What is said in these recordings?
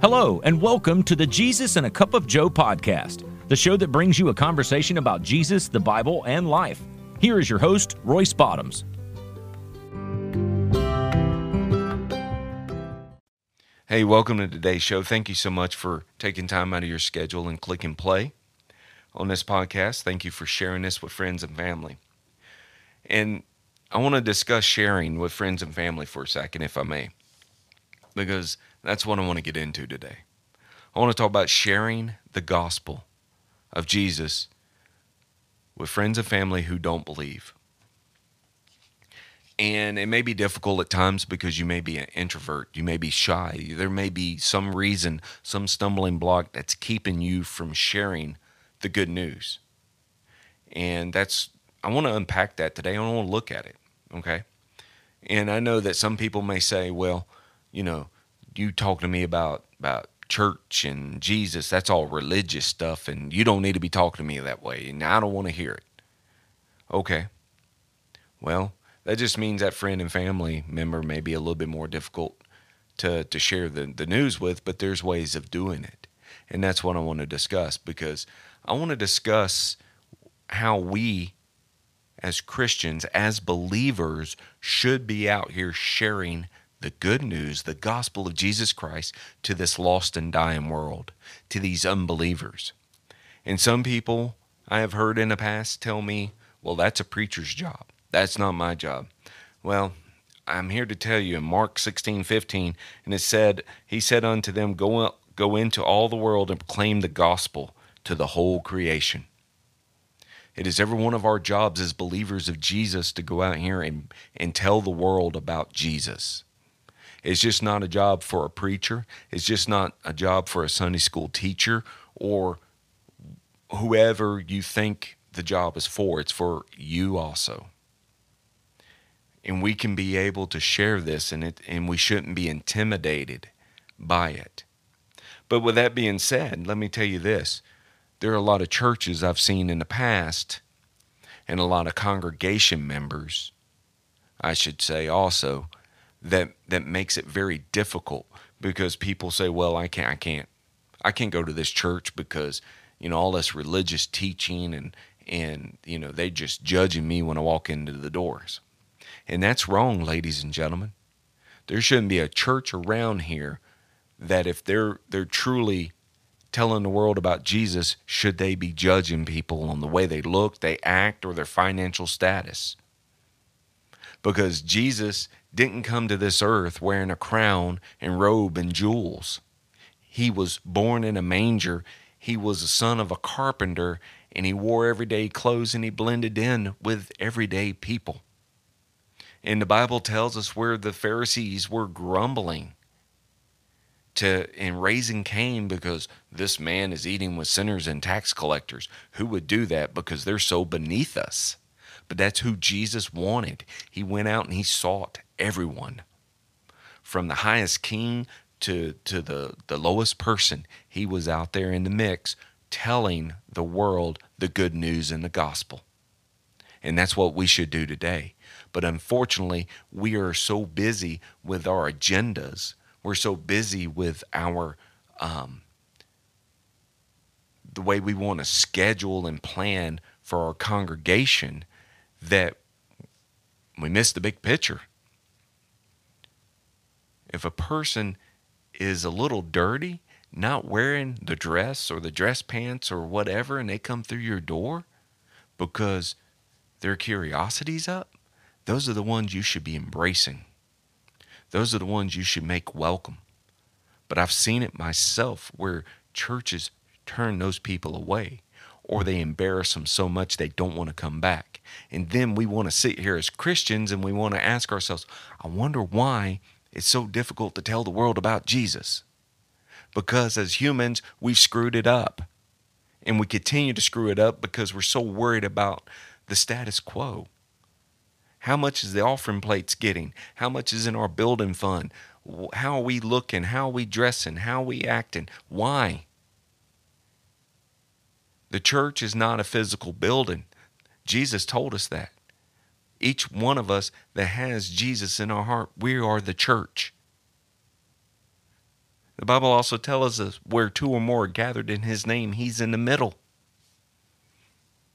Hello, and welcome to the Jesus and a Cup of Joe podcast, the show that brings you a conversation about Jesus, the Bible, and life. Here is your host, Royce Bottoms. Hey, welcome to today's show. Thank you so much for taking time out of your schedule and clicking play on this podcast. Thank you for sharing this with friends and family. And I want to discuss sharing with friends and family for a second, if I may, because that's what I want to get into today. I want to talk about sharing the gospel of Jesus with friends and family who don't believe. And it may be difficult at times because you may be an introvert, you may be shy, there may be some reason, some stumbling block that's keeping you from sharing the good news. And that's, I want to unpack that today. I want to look at it, okay? And I know that some people may say, well, you know, you talk to me about about church and Jesus, that's all religious stuff, and you don't need to be talking to me that way, and I don't want to hear it. Okay. Well, that just means that friend and family member may be a little bit more difficult to, to share the, the news with, but there's ways of doing it. And that's what I want to discuss because I want to discuss how we as Christians, as believers, should be out here sharing the good news, the gospel of Jesus Christ to this lost and dying world, to these unbelievers. And some people I have heard in the past tell me, well, that's a preacher's job. That's not my job. Well, I'm here to tell you in Mark 16, 15, and it said, He said unto them, Go, go into all the world and proclaim the gospel to the whole creation. It is every one of our jobs as believers of Jesus to go out here and, and tell the world about Jesus. It's just not a job for a preacher. It's just not a job for a Sunday school teacher or whoever you think the job is for. It's for you also. And we can be able to share this and it and we shouldn't be intimidated by it. But with that being said, let me tell you this. There are a lot of churches I've seen in the past and a lot of congregation members, I should say also, that that makes it very difficult because people say, "Well, I can't, I can't, I can't go to this church because you know all this religious teaching and and you know they just judging me when I walk into the doors," and that's wrong, ladies and gentlemen. There shouldn't be a church around here that if they're they're truly telling the world about Jesus, should they be judging people on the way they look, they act, or their financial status? Because Jesus didn't come to this earth wearing a crown and robe and jewels. He was born in a manger. He was the son of a carpenter and he wore everyday clothes and he blended in with everyday people. And the Bible tells us where the Pharisees were grumbling to and raising Cain because this man is eating with sinners and tax collectors. Who would do that because they're so beneath us? But that's who Jesus wanted. He went out and he sought everyone. From the highest king to, to the, the lowest person, he was out there in the mix telling the world the good news and the gospel. And that's what we should do today. But unfortunately, we are so busy with our agendas. We're so busy with our um, the way we want to schedule and plan for our congregation that we miss the big picture. If a person is a little dirty, not wearing the dress or the dress pants or whatever, and they come through your door because their curiosity's up, those are the ones you should be embracing. Those are the ones you should make welcome. But I've seen it myself where churches turn those people away or they embarrass them so much they don't want to come back. And then we want to sit here as Christians and we want to ask ourselves, I wonder why it's so difficult to tell the world about Jesus. Because as humans, we've screwed it up. And we continue to screw it up because we're so worried about the status quo. How much is the offering plates getting? How much is in our building fund? How are we looking? How are we dressing? How are we acting? Why? The church is not a physical building. Jesus told us that. Each one of us that has Jesus in our heart, we are the church. The Bible also tells us where two or more are gathered in his name, he's in the middle.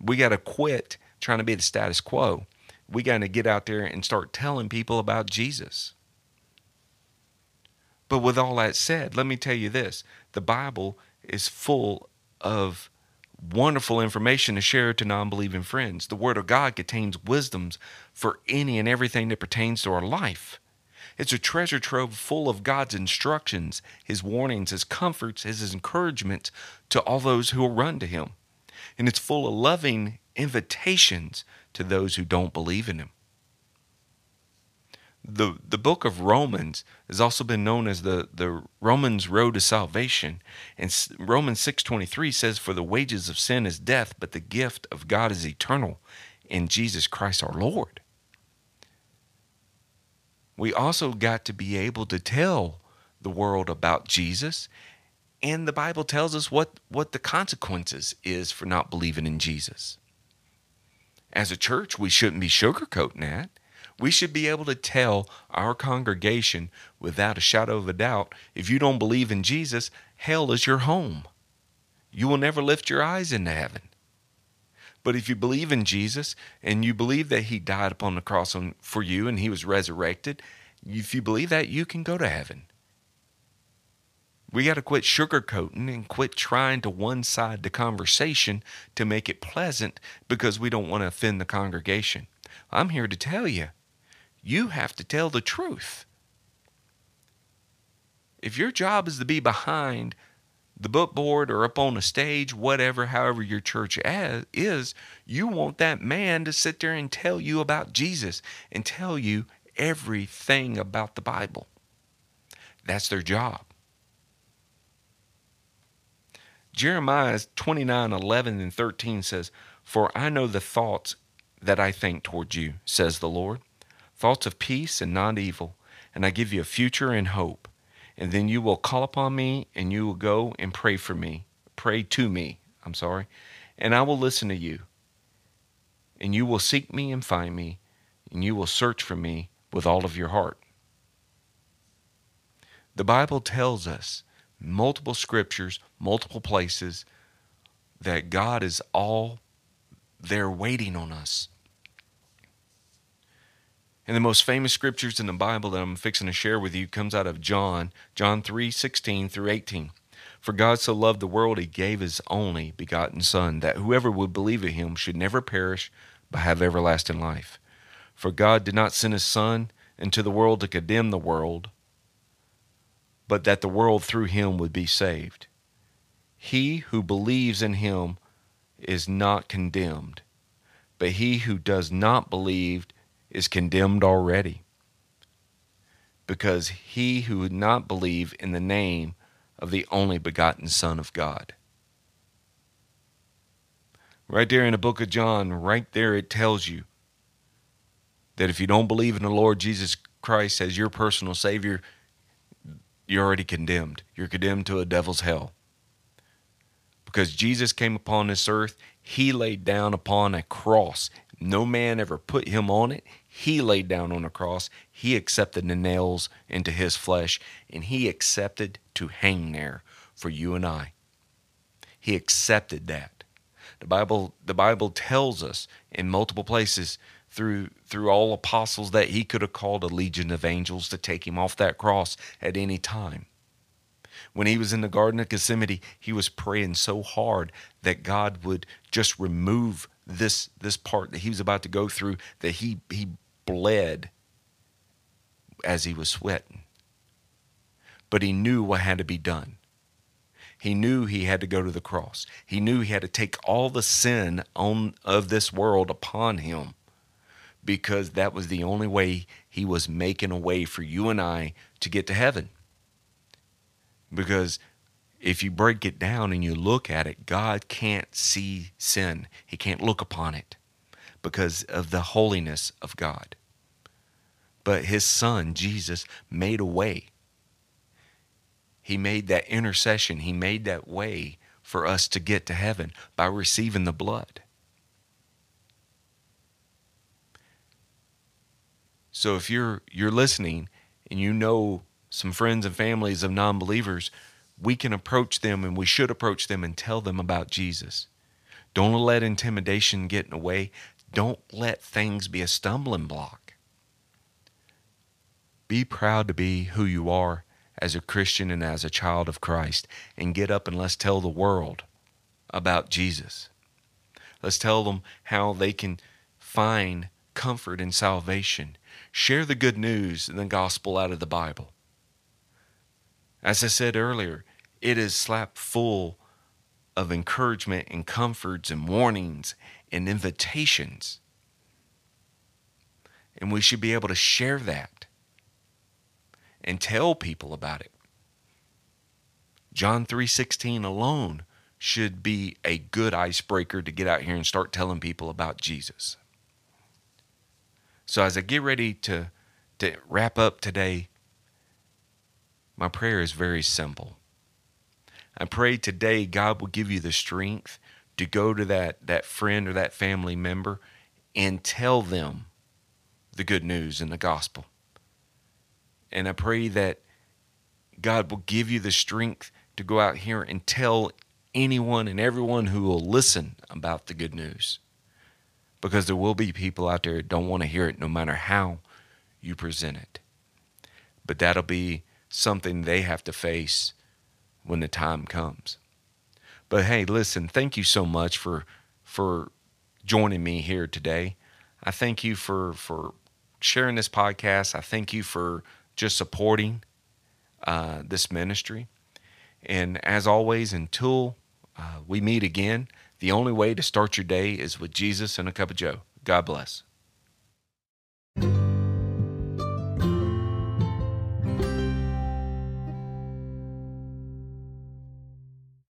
We got to quit trying to be the status quo. We got to get out there and start telling people about Jesus. But with all that said, let me tell you this the Bible is full of wonderful information to share to non believing friends. The Word of God contains wisdoms for any and everything that pertains to our life. It's a treasure trove full of God's instructions, His warnings, His comforts, His encouragement to all those who will run to Him. And it's full of loving invitations to those who don't believe in Him. The, the book of Romans has also been known as the, the Romans road to salvation. And Romans 6.23 says, For the wages of sin is death, but the gift of God is eternal in Jesus Christ our Lord we also got to be able to tell the world about Jesus. And the Bible tells us what, what the consequences is for not believing in Jesus. As a church, we shouldn't be sugarcoating that. We should be able to tell our congregation without a shadow of a doubt if you don't believe in Jesus, hell is your home. You will never lift your eyes into heaven. But if you believe in Jesus and you believe that he died upon the cross for you and he was resurrected, if you believe that, you can go to heaven. We got to quit sugarcoating and quit trying to one side the conversation to make it pleasant because we don't want to offend the congregation. I'm here to tell you, you have to tell the truth. If your job is to be behind the book board or up on a stage, whatever, however your church is, you want that man to sit there and tell you about Jesus and tell you everything about the Bible. That's their job. Jeremiah 29 11 and 13 says, For I know the thoughts that I think toward you, says the Lord, thoughts of peace and not evil, and I give you a future and hope and then you will call upon me and you will go and pray for me. Pray to me, I'm sorry, and I will listen to you. And you will seek me and find me, and you will search for me with all of your heart. The Bible tells us multiple scriptures, multiple places, that God is all there waiting on us. And the most famous scriptures in the Bible that I'm fixing to share with you comes out of John, John 3 16 through 18. For God so loved the world, he gave his only begotten Son, that whoever would believe in him should never perish, but have everlasting life. For God did not send his Son into the world to condemn the world, but that the world through him would be saved. He who believes in him is not condemned, but he who does not believe is condemned already. Because he who would not believe in the name of the only begotten Son of God. Right there in the book of John, right there it tells you that if you don't believe in the Lord Jesus Christ as your personal Savior, you're already condemned. You're condemned to a devil's hell. Because Jesus came upon this earth, he laid down upon a cross. No man ever put him on it. He laid down on the cross. He accepted the nails into his flesh, and he accepted to hang there for you and I. He accepted that. The Bible, the Bible tells us in multiple places through through all apostles that he could have called a legion of angels to take him off that cross at any time. When he was in the Garden of Gethsemane, he was praying so hard that God would just remove this this part that he was about to go through that he he bled as he was sweating. But he knew what had to be done. He knew he had to go to the cross. He knew he had to take all the sin on, of this world upon him because that was the only way he was making a way for you and I to get to heaven. Because if you break it down and you look at it, God can't see sin, He can't look upon it because of the holiness of God. But his son, Jesus, made a way. He made that intercession, he made that way for us to get to heaven by receiving the blood. So if you're you're listening and you know some friends and families of non believers, we can approach them and we should approach them and tell them about Jesus. Don't let intimidation get in the way. Don't let things be a stumbling block. Be proud to be who you are as a Christian and as a child of Christ and get up and let's tell the world about Jesus. Let's tell them how they can find comfort and salvation. Share the good news and the gospel out of the Bible. As I said earlier, it is slap full of encouragement and comforts and warnings and invitations. And we should be able to share that and tell people about it. John 3:16 alone should be a good icebreaker to get out here and start telling people about Jesus. So as I get ready to to wrap up today, my prayer is very simple. I pray today God will give you the strength to go to that, that friend or that family member and tell them the good news and the gospel. And I pray that God will give you the strength to go out here and tell anyone and everyone who will listen about the good news. Because there will be people out there that don't want to hear it no matter how you present it. But that'll be something they have to face when the time comes. But hey, listen, thank you so much for for joining me here today. I thank you for for sharing this podcast. I thank you for just supporting uh, this ministry. And as always, until uh, we meet again, the only way to start your day is with Jesus and a cup of Joe. God bless.